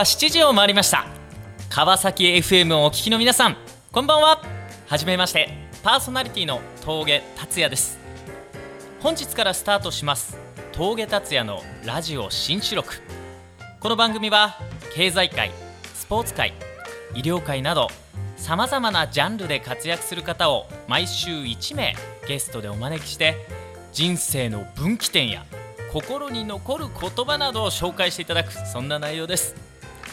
は7時を回りました。川崎 FM をお聞きの皆さんこんばんは。はじめましてパーソナリティの峠達也です。本日からスタートします峠達也のラジオ新四録。この番組は経済界スポーツ界医療界などさまざまなジャンルで活躍する方を毎週1名ゲストでお招きして人生の分岐点や心に残る言葉などを紹介していただくそんな内容です。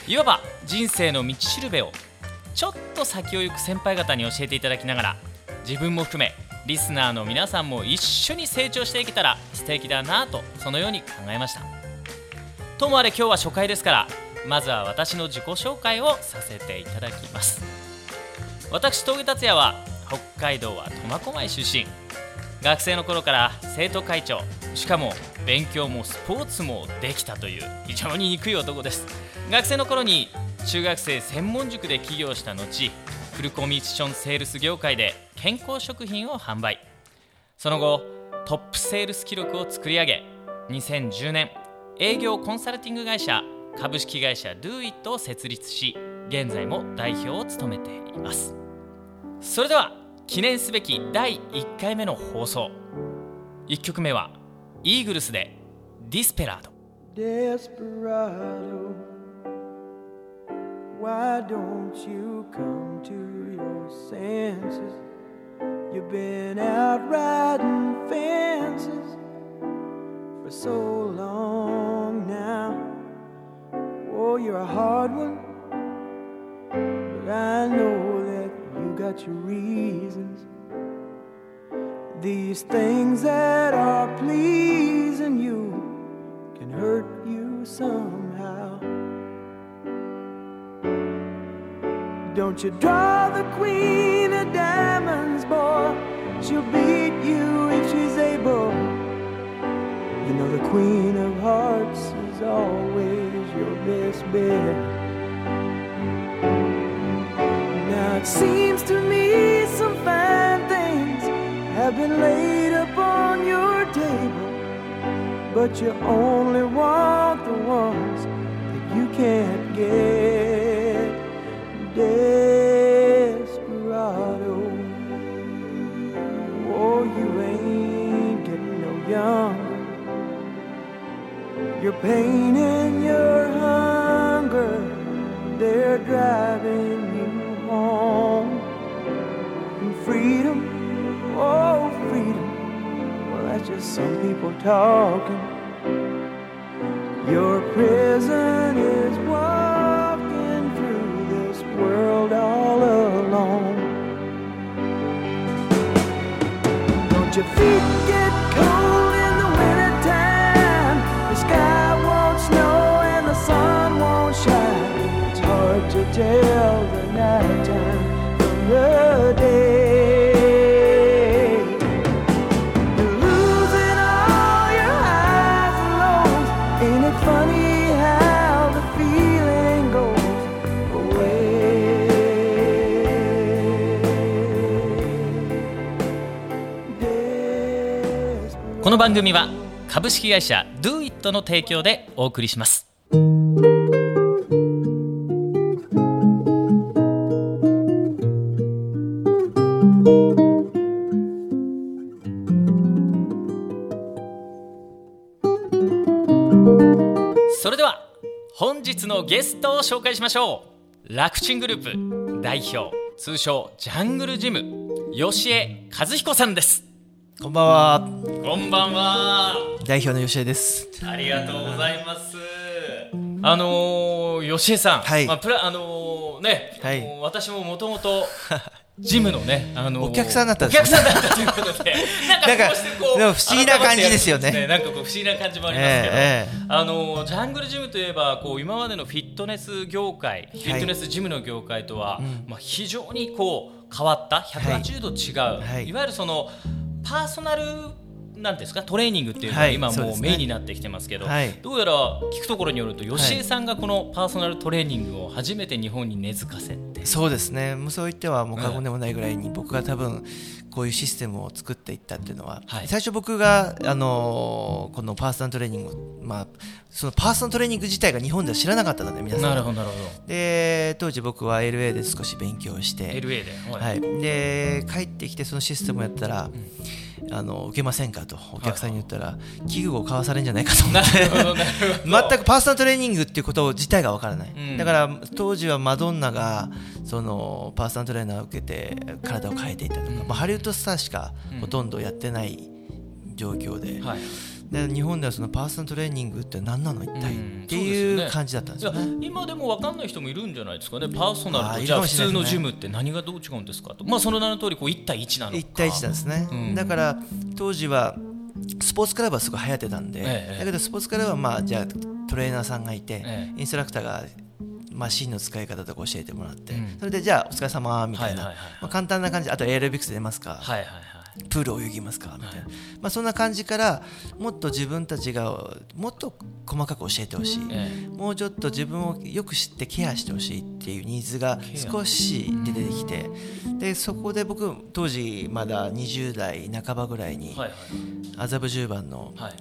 いわば人生の道しるべをちょっと先を行く先輩方に教えていただきながら自分も含めリスナーの皆さんも一緒に成長していけたら素敵だなとそのように考えました。ともあれ今日は初回ですからまずは私の自己紹介をさせていただきます。私峠達也は北海道は苫小牧出身。学生の頃から生徒会長しかも勉強もスポーツもできたという非常に憎い男です。学生の頃に中学生専門塾で起業した後フルコミッションセールス業界で健康食品を販売。その後トップセールス記録を作り上げ2010年営業コンサルティング会社株式会社 DoIt を設立し現在も代表を務めています。それでは記念すべき第1回目の放送。1曲目はイーグルスで「ディスペラード」 Desperado, why don't you come to your senses? You've been out riding fences for so long now. Oh, you're a hard one, but I know that you got your reasons. These things that are pleasing you can hurt you somehow. Don't you draw the queen of diamonds, boy? She'll beat you if she's able. You know the queen of hearts is always your best bet. Now it seems to me have been laid upon your table, but you only want the ones that you can't get. Desperado, oh, you ain't getting no younger. Your pain some people talking. Your prison is walking through this world all alone. Don't your feet get の番組は株式会社 DoIt の提供でお送りします。それでは本日のゲストを紹介しましょう。楽ちんグループ代表通称ジャングルジム吉江和彦さんです。こんばんは。こんばんは。代表の吉江です。ありがとうございます。あのー、吉江さん、はい。まあ、プラあのーね、はい。私ももともとジムのね、あのーお客さんだったお客さんだったということで、なんかでも不思議な感じですよね。なんかこう不思議な感じもありますけど、えええあのージャングルジムといえばこう今までのフィットネス業界、フィットネスジムの業界とは、まあ非常にこう変わった180度違う、はい。いわゆるそのパーソナルなんですかトレーニングっていうのがはい今もうメインになってきてますけど、はい。どうやら聞くところによると吉江さんがこのパーソナルトレーニングを初めて日本に根付かせて、そうですねもうそう言ってはもう過言でもないぐらいに僕が多分こういうシステムを作っていったっていうのは、はい。最初僕が、あのーこのパーソナルトレーニングを、まあ、そのパーソナルトレーニング自体が日本では知らなかったので皆さん。なるほどなるほで当時僕は LA で少し勉強しどて LA で、はい。はい、で帰ってきてそのシステムをやったら、あの受けませんかとお客さんに言ったら、器具を買わされるんじゃないかと思っなて全くパーソナルトレーニングっていうこと自体がわからない、うん。だから当時はマドンナがそのパーソナルトレーナーを受けて体を変えていたとか、まあ、ハリウッドスターしかほとんどやってない状況で,、はいで日本ではそのパーソナルトレーニングって何なの一体、うん。っていう感じだったんですよね。今でも分かんない人もいるんじゃないですかね。パーソナルとじゃあ普通のジムって何がどう違うんですかと。まあその名の通りこう1対1なのか。1対1なんですね、うん。だから当時はスポーツクラブはすごい流行ってたんで、ええ。だけどスポーツクラブはまあじゃあトレーナーさんがいて、えインストラクターがマシンの使い方とか教えてもらって、うん。それでじゃあお疲れ様みたいな、まあ、簡単な感じ。あとエアロビクス出ますか、はいはいはいプール泳ぎますかみたいな、まあ、そんな感じからもっと自分たちがもっと細かく教えてほしい、えもうちょっと自分をよく知ってケアしてほしいっていうニーズが少し出てきてでそこで僕当時まだ20代半ばぐらいにはいはい。麻布十番のはい。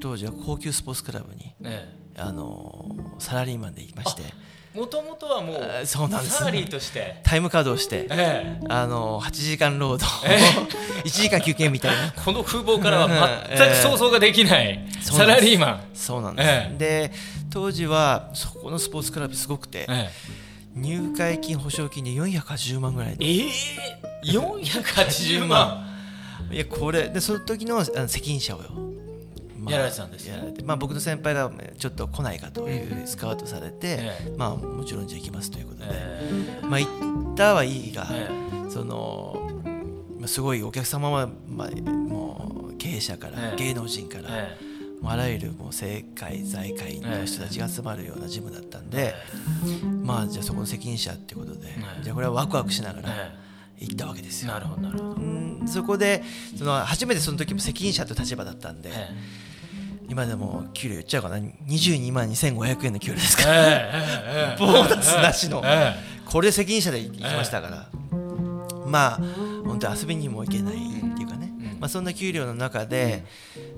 当時は高級スポーツクラブにえあのサラリーマンで行きましてえもともとはもうあそうなんです。サラリーとして。タイムカードをしてええ。あの8時間労働 1時間休憩みたいな。この風貌からは全く想像ができないサラリーマン。そうなんです、ええ。で当時はそこのスポーツクラブすごくてえ入会金保証金で480万ぐらいで。ええ。え480万。いやこれでその時の責任者をよ、まあやられてたんですよやられてまあ、僕の先輩がちょっと来ないかというスカウトされて、ええ。まあもちろんじゃあ行きますということで、えまあ行ったはいいが、えそのまあすごいお客様は、まあ、もう経営者から、ええ。芸能人から、あらゆるもう政界財界の人たちが集まるようなジムだったんで、まあじゃあそこの責任者ってことで、えじゃあこれはワクワクしながえら行ったわけですよ。なるほどなるほど。うんそこでその初めてその時も責任者という立場だったんで、え今でも給料言っちゃうかな。22万2500円の給料ですえから、えええボーナスなしの、えこれで責任者で行きましたから、まあ本当遊びにも行けないっていうかね、うん。まあ、そんな給料の中で、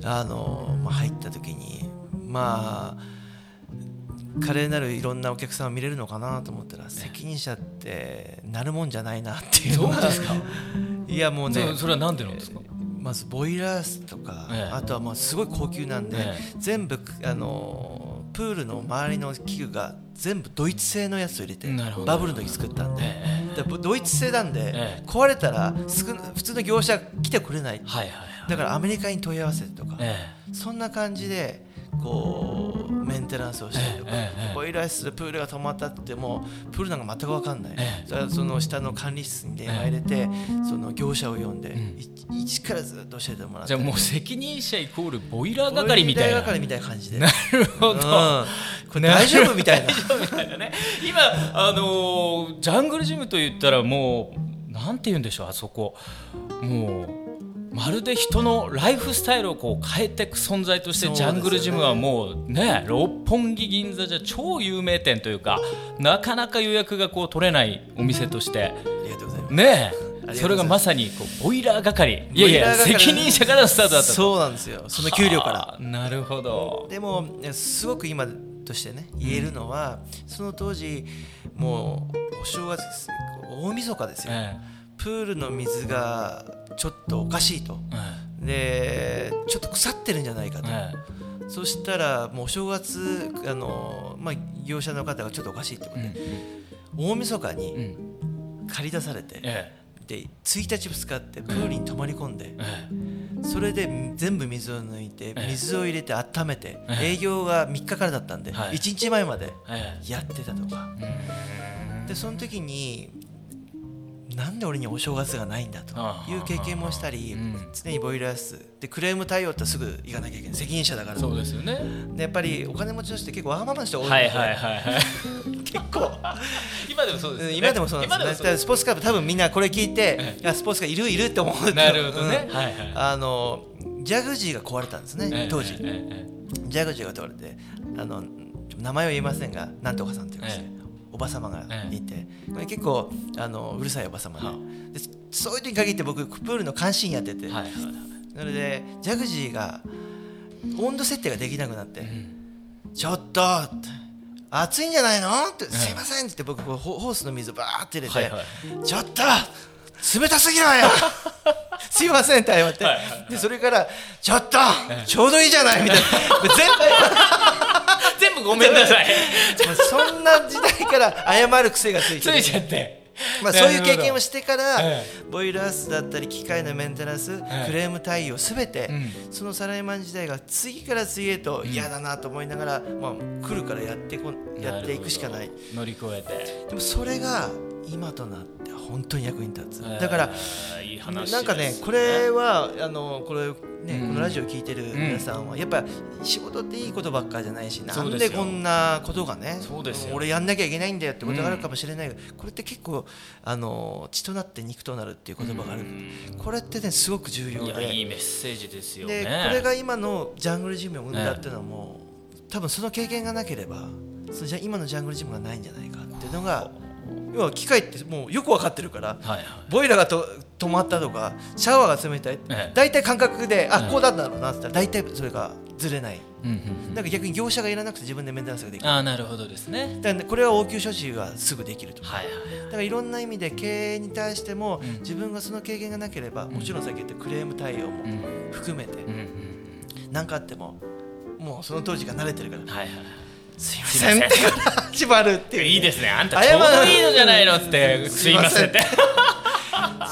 あのまあ、入った時にまあ華麗なるいろんなお客さんを見れるのかなと思ったら、責任者ってなるもんじゃないなっていうのが。いやもうね。そそれはなんでなんですか？まずボイラー室とか、ええ。あとはもうすごい高級なんで、え全部あのプールの周りの器具が全部ドイツ製のやつを入れてバブルの時作ったんで,、ドイツ製なんで、ええ。壊れたら普通の業者来てくれない。はいはいはい。だからアメリカに問い合わせとか、え。そんな感じでこうメンテナンスをしたりとか、ボイラー室でプールが止まったって言ってもプールなんか全く分かんない、ええ。それはその下の管理室に電話入れて、その業者を呼んで、一からずっと教えてもらって。えじゃあもう責任者イコールボイラー係みたいなボイラー係みたいな感じで。なるほど、うん、これ大丈夫みたいな。今あのージャングルジムと言ったらもうなんて言うんでしょうあそこ。もうまるで人のライフスタイルをこう変えていく存在としてジャングルジムはもうね六本木銀座じゃ超有名店というかなかなか予約がこう取れないお店として。それがまさにこうボイラー係。いやいや責任者からのスタートだったと。そうなんですよ。その給料から。はあなるほど。でもねすごく今としてね言えるのは、その当時もうお正月大晦日ですよ、えプールの水がちょっとおかしいと。えでちょっと腐ってるんじゃないかと、えそしたらもうお正月あの、まあ、業者の方がちょっとおかしいってことえで、大晦日うんうにん。借り出されて、えで1日2日ってプールに泊まり込んで、ええ。それで全部水を抜いてえ水を入れて温めて、ええ。営業が3日からだったんで、はい。1日前までえやってたとか。えでその時になんで俺にお正月がないんだという経験もしたり、うん。常にボイラー室でクレーム対応ってすぐ行かなきゃいけない。責任者だから。そうですよね。でやっぱりお金持ちの人って結構わがままな人多いので、はいはいはいはい。結構。今でもそうです今でもそうなんですね。スポーツクラブ多分みんなこれ聞いて、えいやスポーツがいるいるって思うなるほどね。うん。はいはい。あのジャグジーが壊れたんですね、ええ当時、えええジャグジーが壊れてあの名前は言いませんがなんとかさんって言いまして、えおば様がいて、これ結構あのうるさいおば様で,、はでそういう時に限って僕プールの監視員やってて、えはいはいはい。それでジャグジーが温度設定ができなくなって「ちょっと!」って「暑いんじゃないの?」って「すいません」って僕こうホホースの水バーって入れて「はいはちょっと冷たすぎるわよ！すいません」って謝って、はいはでそれから「ちょっとちょうどいいじゃない」みたいな。全全部ごめんなさい。そんな時代から謝る癖がついてついちゃって。まあ、そういう経験をしてから、えボイラー室だったり機械のメンテナンス、えクレーム対応すべて、うん。そのサラリーマン時代が次から次へと嫌だなと思いながら、まあ、来るからやってこやっていくしかない。乗り越えて。でもそれが今となって本当に役に立つ、だからえーいい話ですなんかねこれはあのこれね、うん。このラジオ聞いてる皆さんは、やっぱ仕事っていいことばっかじゃないしな。んでこんなことがねそうですよ。俺やんなきゃいけないんだよってことがあるかもしれないけど、これって結構あの血となって肉となるっていう言葉がある、これってねすごく重要で。いいメッセージですよでねこれが今のジャングルジムを生んだっていうのも、多分その経験がなければそのじゃ今のジャングルジムがないんじゃないかっていうのが要は機械ってもうよく分かってるから、はいはい。ボイラーがと止まったとかシャワーが冷たい、ええ。大体感覚であええこうだったんだろうなって言ったら大体それがずれない。うんうんだから逆に業者がいらなくて自分でメンテナンスができる。ああなるほどですね。だからこれは応急処置はすぐできると。はいはいだからいろんな意味で経営に対しても、ん。自分がその経験がなければ、もちろん。さっき言ったクレーム対応もうん。含めて。うんうん何かあってももうその当時から慣れてるから。はいはいすいません。って始まるっていういいですね。あんたちょうどいいのじゃないのってすいません。って。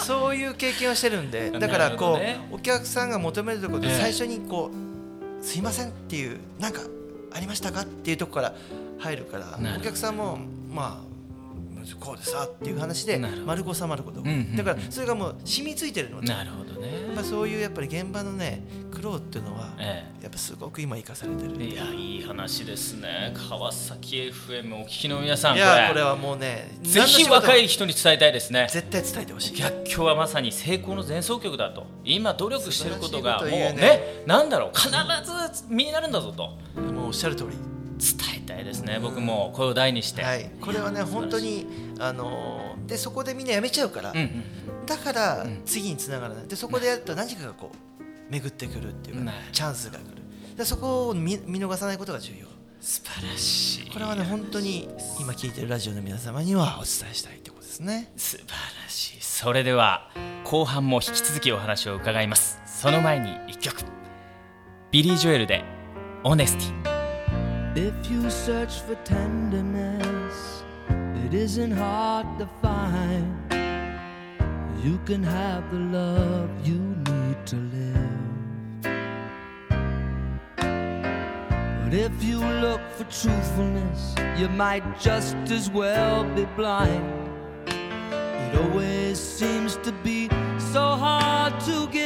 そういう経験をしてるんでだかならこう、ねお客さんが求めるところでええ。最初にこう、すいませんっていうなんかありましたかっていうところから入るからお客さんもまあこうでさっていう話で丸子さ丸子と、んうんうん。だからそれがもう染みついてるので、なるほどね。まあ、そういうやっぱり現場のね苦労っていうのは、えやっぱすごく今生かされてる。えいやいい話ですね。川崎 FM お聞きの皆さんいこれ。やこれはもうねぜひ若い人に伝えたいですね。絶対伝えてほしい。逆境はまさに成功の前奏曲だと。今努力してることがもうね。ねなんだろう。必ず身になるんだぞと。もうおっしゃる通り。伝えたいですね。僕も声を大にして、はい、これはね本当にあのーでそこでみんなやめちゃうから、うんうんだからん。次につながらない。でそこでやると何かがこう巡ってくるっていうか、ね。チャンスが来る。でそこを見見逃さないことが重要。素晴らしい。これはね本当に今聞いてるラジオの皆様にはお伝えしたいってことですね。素晴らしい。それでは後半も引き続きお話を伺います。その前に一曲。ビリー・ジョエルで「オネスティ」If you search for tenderness, it isn't hard to find. You can have the love you need to live. But if you look for truthfulness, you might just as well be blind. It always seems to be so hard to give.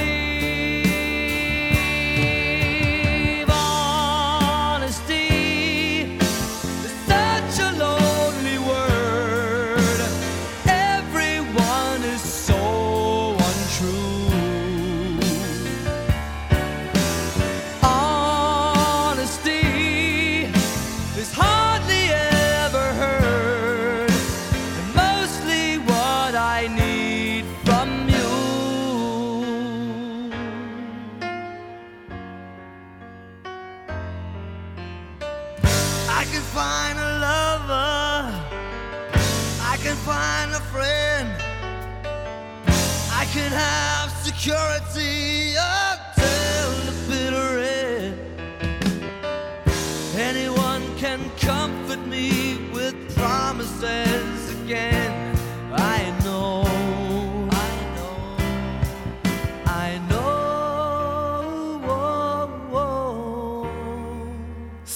Find a friend. I can have security until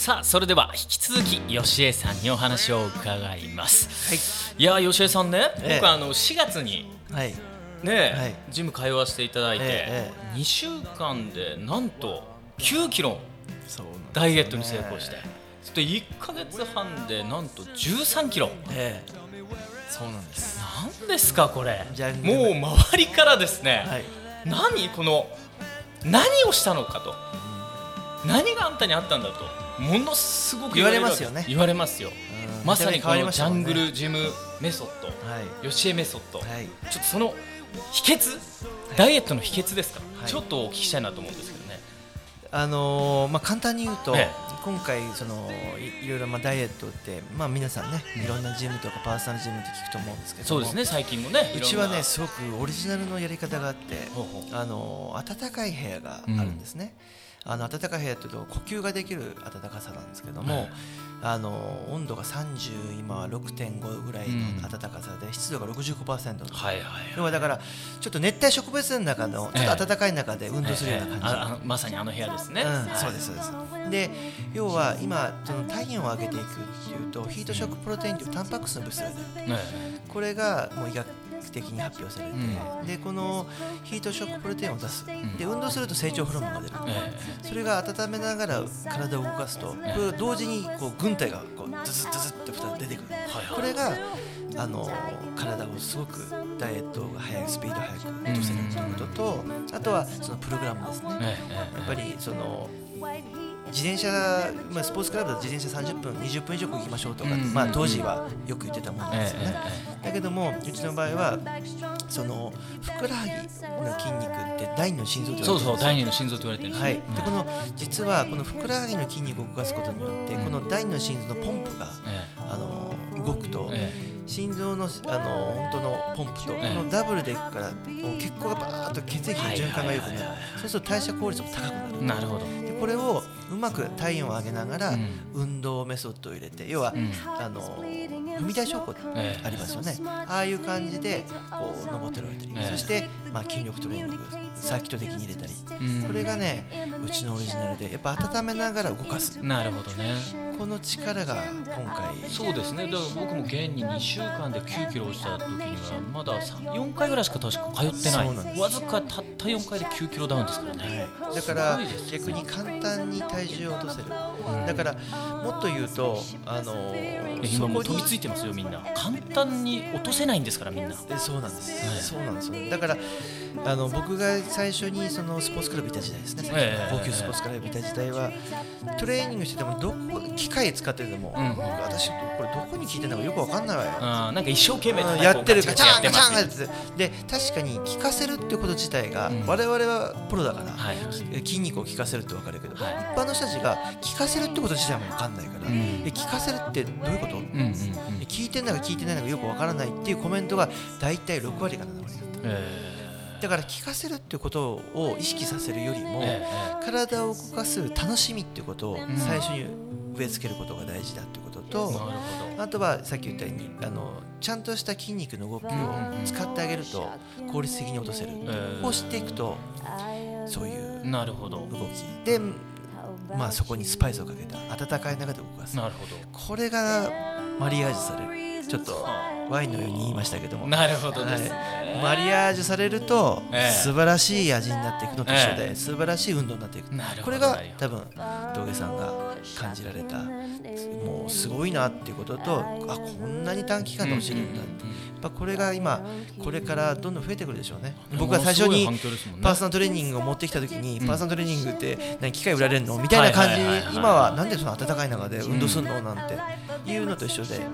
さあそれでは引き続き吉江さんにお話を伺います。はい。いや吉江さんね、ええ。僕あの4月にはい。ね、はい。ジム通わせていただいて、え2週間でなんと9キロダイエットに成功して、そして1か月半でなんと13キロ。ええ。そうなんです。なんですかこれ。もう周りからですね、はい。何この何をしたのかと、何があんたにあったんだとものすごく言われますよね。言われますよ。うん。まさにこのジャングルジムメソッドはい。吉江メソッド、はい。ちょっとその秘訣ダイエットの秘訣ですか、はい。ちょっとお聞きしたいなと思うんですけどね。あのーまあ、簡単に言うと、え今回そのいいろいろまあダイエットって、まあ、皆さんねうん。いろんなジムとかパーソナルジムって聞くと思うんですけどもそうですね最近もねうちはねすごくオリジナルのやり方があってほうほう。あのー暖かい部屋があるんですね、あの暖かい部屋というと呼吸ができる暖かさなんですけども、はい。あのー温度が30今は6.5ぐらいの暖かさで、湿度が65%のはいはい要はだからちょっと熱帯植物園の中のちょっと暖かい中で運動するような感じ、ええ。ああまさにあの部屋ですね、うん、はい。そうですそうです。で要は今その体温を上げていくっていうとヒートショックプロテインというタンパク質の物質が出る。ねこれがもう医学的に発表されて、うでこのヒートショックプロテインを出す、ん。で運動すると成長ホルモンが出る、えそれが温めながら体を動かすと、同時にこう軍隊がこうズズズズって2つ出てくる、はいはい。これがあの体をすごくダイエットが速いスピード速く落とせるということと、あとはそのプログラムですね、やっぱりその自転車、まあ、スポーツクラブだと自転車30分20分以上行きましょうとかって、うんまあ、当時はよく言ってたものえですよね、ええだけどもうちの場合はそのふくらはぎの筋肉って第二の心臓とえそうそう第二二の心臓と言われてるんですはい、よでこの実はこのふくらはぎの筋肉を動かすことによって、うん。この第二の心臓のポンプがえ。あの動くと、ええ心臓のあの本当のポンプとこええのダブルでいくから、血行がバーッと血液の循環が良くなる。そうすると代謝効率も高くなる。えなるほど、でこれをうまく体温を上げながらうん。運動メソッドを入れて要は、うん。あの踏み台昇降ありますよね、ああいう感じでこう登ってるわけたり、ええ。そして、まあ、筋力トレーニングサーキット的に入れたり、うん。これがねうちのオリジナルでやっぱ温めながら動かす。なるほどね。この力が今回そうですね。だから僕も現に2週間で9キロ落ちた時にはまだ4回ぐらいしか確か通ってない。わずかたった4回で9キロダウンですからね、だからすごいですよ。逆に簡単に体重を落とせる、だからもっと言うとあの今もうそこに飛びついてますよみんな。簡単に落とせないんですからみんな。えそうなんです、はい。そうなんですよだからあの僕が最初にそのスポーツクラブいた時代ですね、ええ。高級スポーツクラブいた時代はトレーニングしててもどこ機械使ってても、うん。私これどこに効いてるのかよくわかんないわよ、なんか一生懸命うんやってるガチャンガチャンやって。で確かに効かせるってこと自体が、うん。我々はプロだから、はい。え筋肉を効かせるって分かるけど、はい。一般の人たちが効かせるってこと自体も分かんないから、うん。え効かせるってどういうこと、うん聞いてんだか聞いてないのかよく分からないっていうコメントが大体6割から7割だった。えだから聞かせるっていうことを意識させるよりも、体を動かす楽しみっていうことをん。最初に植え付けることが大事だっていうことと、あとはさっき言ったようにあのちゃんとした筋肉の動きを使ってあげると効率的に落とせる、ーこうしていくとそういうなるほど。動き。で、まあ、そこにスパイスをかけた温かい中で動かす。なるほど。これがマリアージュされる。ちょっとワインのように言いましたけども。なるほどです。ね、はい。マリアージュされると、ええ。素晴らしい味になっていくのと一緒で、え素晴らしい運動になっていく。これが多分峠さんが感じられたもうすごいなっていうこととあこんなに短期間で落ちるんだって、やっぱこれが今これからどんどん増えてくるでしょうね。僕が最初にパーソナルトレーニングを持ってきた時に、うん。パーソナルトレーニングって何機械売られるのみたいな感じ今はなんでその暖かい中で運動するのなんていうのと一緒で、う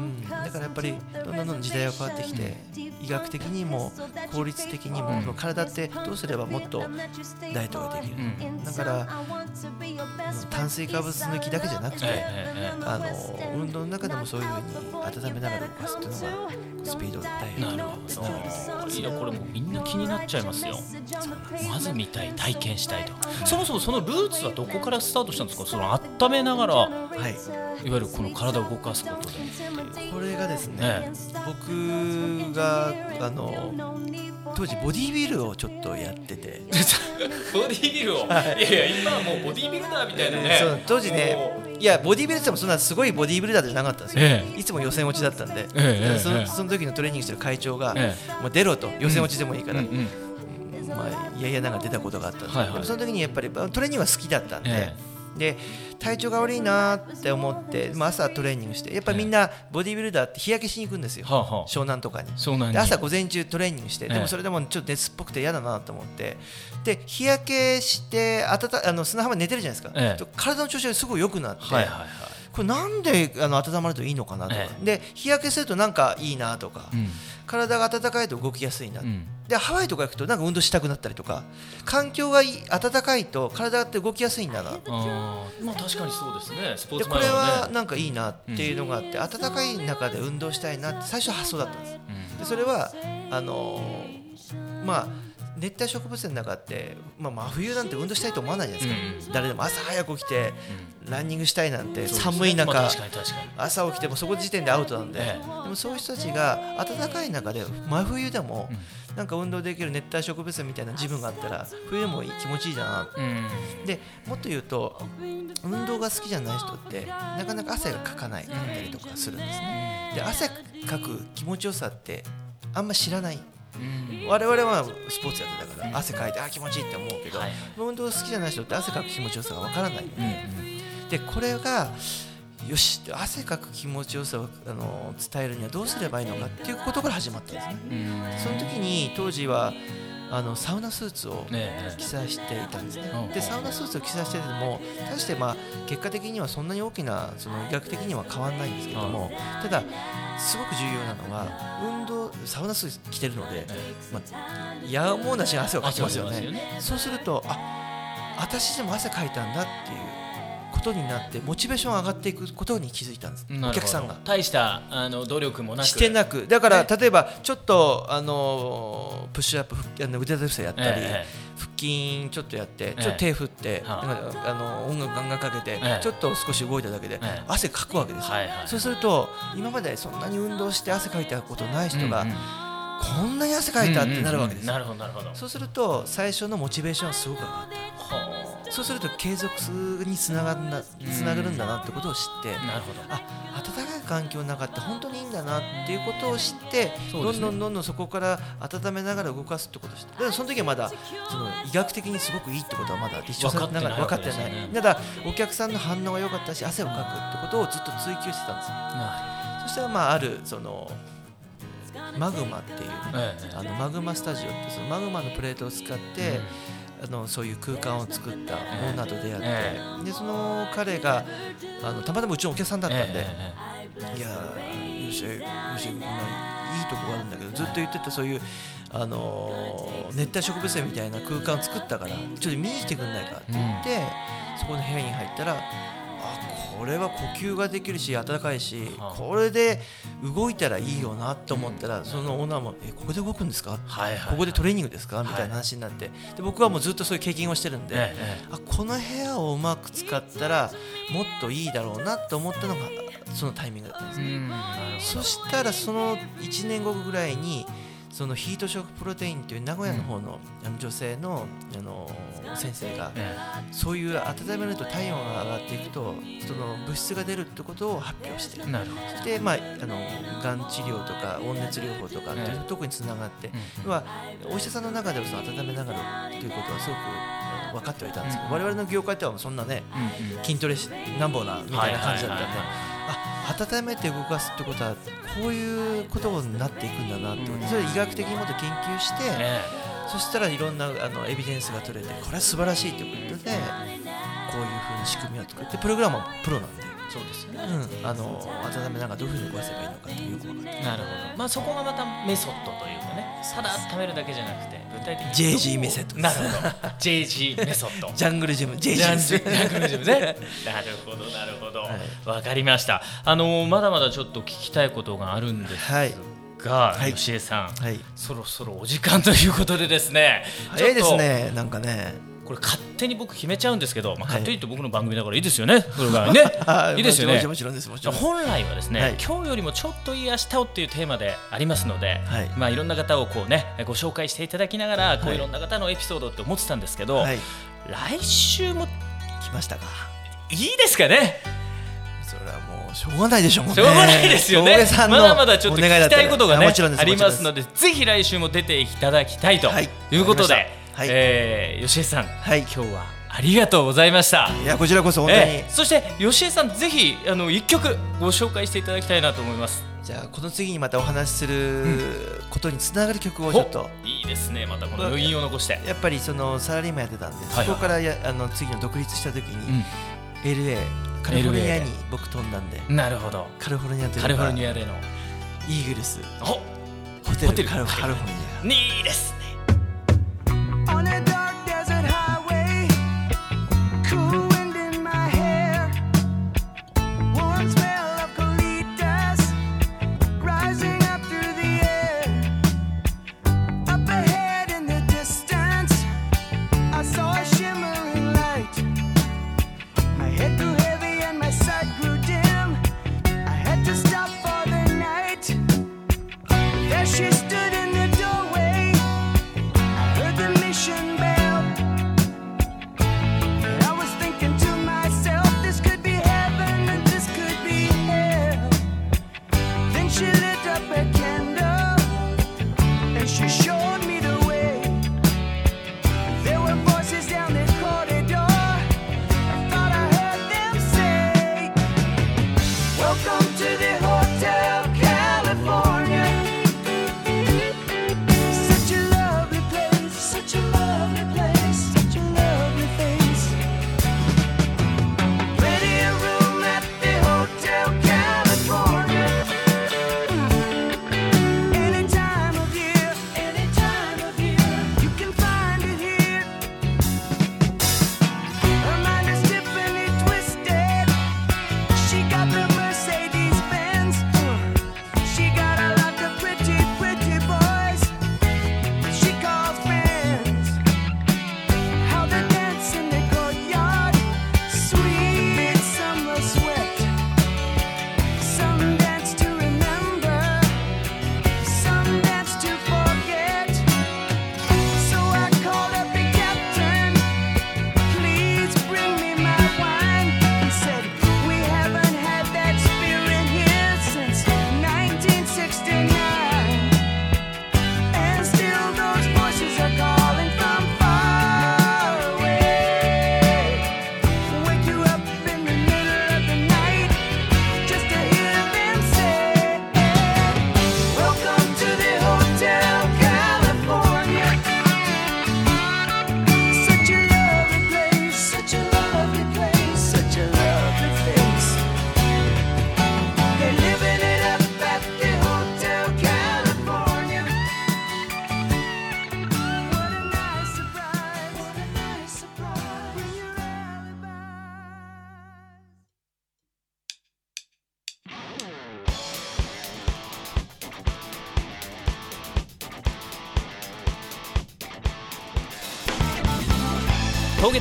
ん、だからやっぱりどんどんどん時代が変わってきて医学的にも効率的にも、うん。体ってどうすればもっとダイエットができる、うん。だから炭水化物抜きだけじゃなくて、あの運動の中でもそういうふうに温めながら動かすっていうのがスピードダイエットなるほど。いやこれもうみんな気になっちゃいますよ。まず見たい体験したいとそもそもそのルーツはどこからスタートしたんですか？その温めながらはい。いわゆるこの体を動かすことで。これがですね、え僕があの当時ボディービルをちょっとやってて、ボディービルを、い、やいや今はもうボディービルダーみたいなね。当時ねいやボディービルってもそんなすごいボディービルダーじゃなかったんですよ、えいつも予選落ちだったんで、ええそのええ。その時のトレーニングしてる会長が、えもう出ろと予選落ちでもいいから、うんうん。まあ、いやいやなんか出たことがあったんです、はいはい。その時にやっぱりトレーニングは好きだったんで、えで体調が悪いなって思って、まあ、朝トレーニングしてやっぱりみんなボディービルダーって日焼けしに行くんですよ、はあはあ。湘南とかに。そうなんで朝午前中トレーニングして、ええ。でもそれでもちょっと熱っぽくて嫌だなと思って。で日焼けしてあたたあの砂浜に寝てるじゃないですか、ええ。体の調子がすごい良くなって、はいはいはい。これなんであの温まるといいのかなとか、え。で日焼けするとなんかいいなとか、うん。体が温かいと動きやすいな、うんでハワイとか行くとなんか運動したくなったりとか環境がいい暖かいと体って動きやすいんだな。あー。まあ確かにそうですね。スポーでこれはなんかいいなっていうのがあって、暖かい中で運動したいなって最初発想だったんです。でそれはあのーまあ熱帯植物園の中って、まあ、真冬なんて運動したいと思わないじゃないですか、誰でも朝早く起きてランニングしたいなんて寒い中、朝起きてもそこ時点でアウトなんで、ええ。でもそういう人たちが暖かい中で真冬でもなんか運動できる熱帯植物園みたいな自分があったら冬でもいい気持ちいいだなうん。でもっと言うと運動が好きじゃない人ってなかなか汗がかかないかったりとかするんですね。で汗かく気持ちよさってあんま知らない。うん。我々はスポーツやってたから汗かいてあ気持ちいいって思うけど、はい。運動好きじゃない人って汗かく気持ちよさがわからない。うん。でこれがよし汗かく気持ちよさをあの伝えるにはどうすればいいのかっていうことから始まったんですね。うん。その時に当時はあのサウナスーツを着さしていたんですね。うん。でサウナスーツを着さしてても大してまあ結果的にはそんなに大きなその医学的には変わらないんですけどもただすごく重要なのは運動サウナスーツ着てるので、まあ、やむをなしに汗をかきますよね。そうするとあ私でも汗かいたんだっていうことになってモチベーション上がっていくことに気づいたんです。お客さんが。大したあの努力もなく。してなく。だから例えばちょっとあのプッシュアップ腹あの腕立て伏せやったり、え腹筋ちょっとやってえちょっと手振って、はあ。の音楽ガンガンかけて、ええ。ちょっと少し動いただけで、ええ。汗かくわけですよ、はいはいそうすると今までそんなに運動して汗かいたことない人が、うんうん。こんなに汗かいたってなるわけですよ、なるほどなるほど。そうすると最初のモチベーションはすごく上がった。はそうすると継続につながるんだつながるんだなってことを知って、あなるほど。あ暖かい環境の中って本当にいいんだなっていうことを知って、どんどんどんどんそこから温めながら動かすってことを知って。だからその時はまだその医学的にすごくいいってことはまだ立証されてながら分分かっててない。ねただお客さんの反応が良かったし汗をかくってことをずっと追求してたんですよ。なそしたらまああるそのマグマっていうあのマグマスタジオってそのマグマのプレートを使って、あのそういう空間を作った女と出会って、えでその彼があのたまたまうちのお客さんだったんで、ええ。いやー、よし、よし、こんないいとこがあるんだけど、ずっと言ってたそういう、あのー熱帯植物園みたいな空間を作ったから、ちょっと見に来てくんないかって言って、そこの部屋に入ったら、あこれは呼吸ができるし、暖かいしはあ、これで動いたらいいよなと思ったら、そのオーナーも、え、ここで動くんですか？はいはいここでトレーニングですか？みたいな話になって、で僕はもうずっとそういう経験をしてるんで、ええあこの部屋をうまく使ったらもっといいだろうなと思ったのがそのタイミングだったんですね、そしたらその1年後ぐらいにそのヒートショックプロテインという名古屋の方の,、あの女性のあの先生がそういう温めると体温が上がっていくとその物質が出るってことを発表してえなるほど。でまあ、あのがん治療とか温熱療法とかっていうええ。ところにつながって、うん要はお医者さんの中ではその温めながらということはすごく分かってはいたんですけど、我々の業界ではそんなねうんうん。筋トレしなんぼなみたいな感じだったんで、はいはいはいはい。あ温めて動かすってことはこういうことになっていくんだなって、うん。それ医学的にもっと研究して、えそしたらいろんなあのエビデンスが取れてこれは素晴らしいということでこういうふうな仕組みを作ってプログラムはプロなんでそうですよね、うん、あの温めながらどういうふうに動かせばいいのかってよくわかんなるほど。まあそこがまたメソッドというかね。ただ温めるだけじゃなくて具体的に。JG メソッド。なるほど。JG メソッド。ジャングルジム JG ジャングルジムね。なるほど、なるほど。わ、はい。かりました。あのまだまだちょっと聞きたいことがあるんですはい。が、はい。吉江さん、はい。そろそろお時間ということでですね。早いで。すね。なんかねこれ勝手に僕決めちゃうんですけど、まあ、はい。勝手に言って僕の番組だからいいですよね。それがね。あ。い。いですよね。本来はですね、はい。今日よりもちょっといい明日をっていうテーマでありますので、はい。まあいろんな方をこうねご紹介していただきながら、こうはいいろんな方のエピソードって思ってたんですけど、はい。来週も来ましたか？いいですかね？それはもうしょうがないでしょうもんしょうがないですよね。まのだまだちょっと聞きたいことがねありますのでで、ぜひ来週も出ていただきたいとはい。いうことで、わかりましたはい。えー吉江さん、はい。今日はありがとうございました。いやこちらこそ本当に、えーそして吉江さん、ぜひあの一曲ご紹介していただきたいなと思います。じゃあこの次にまたお話しすることにつながる曲をちょっと、おいいですね、またこの余韻を残して。やっぱりそのサラリーマンやってたんで、はいそこからやあの次の独立した時に、うん。LA カリフォルニアに僕飛んだんで、なるほど。カリフォルニアというかカリフォルニアでの。イーグルス。おホテルカリフォルニいいです。ね。on it.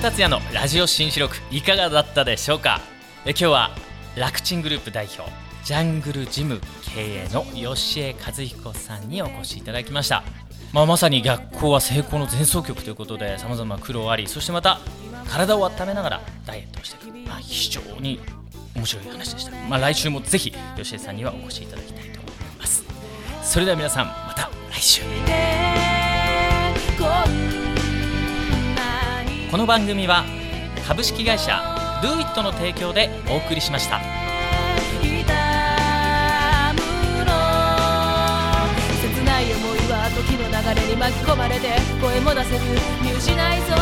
達也のラジオ新四録いかがだったでしょうか？え今日は楽ちんグループ代表ジャングルジム経営の吉江和彦さんにお越しいただきました、まあ、まさに学校は成功の前奏曲ということでさまざま苦労ありそしてまた体を温めながらダイエットをしていく、まあ、非常に面白い話でした、まあ、来週もぜひ吉江さんにはお越しいただきたいと思います。それでは皆さんまた来週。この番組は株式会社 DoIt の提供でお送りしました。切ない思いは時の流れに巻き込まれて声も出せず見失いそう